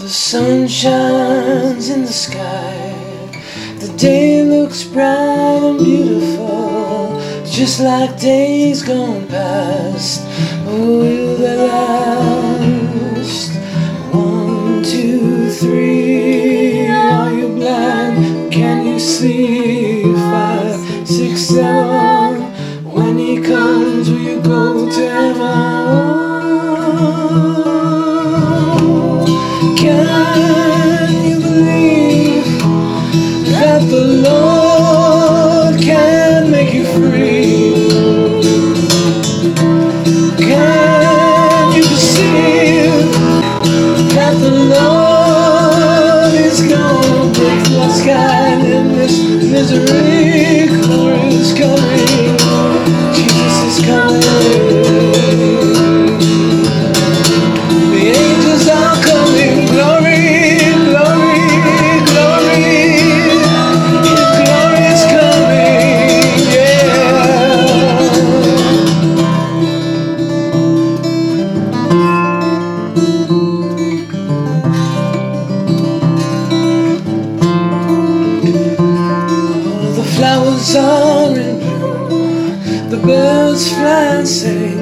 The sun shines in the sky. The day looks bright and beautiful, just like days gone past. They see? Five, six, seven. When he comes, will you go to heaven? Can you flowers are in bloom, the birds fly and sing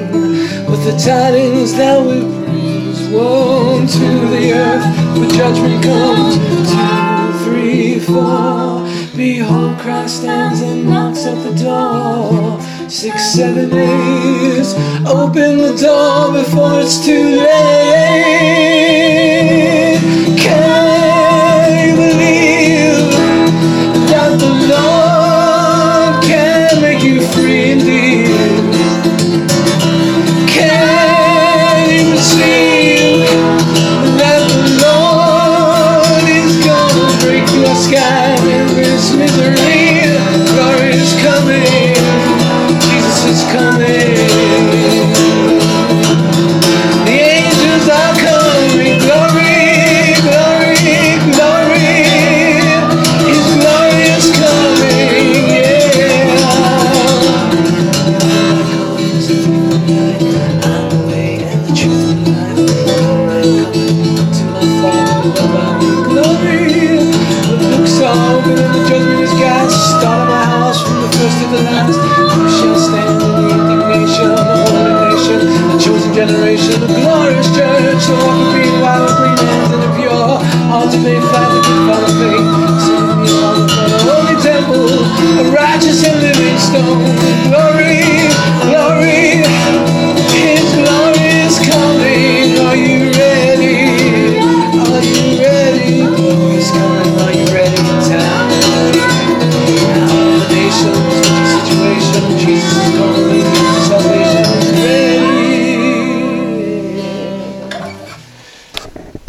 with the tidings that we bring. Woe to the earth, the judgment comes. Two, three, four. Behold, Christ stands and knocks at the door. Six, seven, eight. Open the door before it's too late. Sky this misery? The to the last. Who shall stand in the indignation of the holy nation, the chosen generation, of glorious